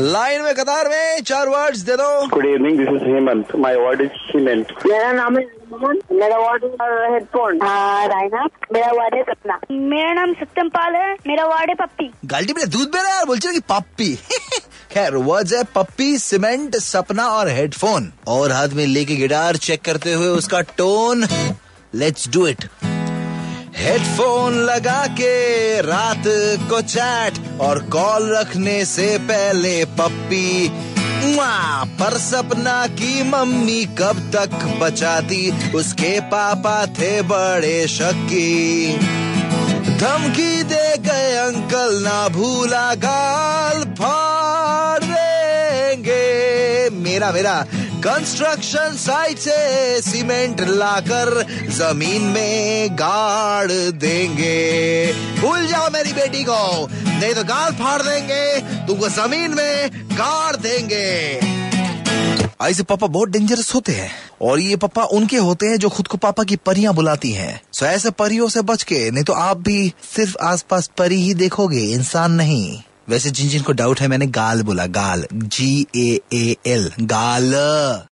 Line में कतार में चार वर्ड्स दे दो Good evening, this is Hemant. My word is cement. मेरा नाम है मेरा वार्ड है हेडफोन हाँ रायना मेरा वार्ड है सपना. मेरा नाम सत्यम पाल है. मेरा वार्ड है पप्पी. गाल्टी में दूध बेरा यार बोल कि पप्पी. खैर वर्ड्स है पप्पी सीमेंट सपना और हेडफोन और हाथ में लेके गिटार चेक करते हुए उसका tone let's do it headphone लगा के रात को चैट और कॉल रखने से पहले पप्पी पर सपना की मम्मी कब तक बचाती उसके पापा थे बड़े शक्की। धमकी दे गए अंकल, ना भूला गाल देंगे मेरा मेरा। कंस्ट्रक्शन साइट से सीमेंट लाकर ज़मीन में गाड़ देंगे। भूल जाओ मेरी बेटी को, नहीं तो गाल फाड़ देंगे, तुमको ज़मीन में गाड़ देंगे। ऐसे पापा बहुत डेंजरस होते हैं, और ये पापा उनके होते हैं जो खुद को पापा की परियाँ बुलाती हैं। सो ऐसे परियों से बच के, नहीं तो आप भी सिर्फ़ आसपास परी ही देखोगे, इंसान नहीं। वैसे जिन जिनको डाउट है मैंने गाल बोला गाल जी ए ए एल गाल।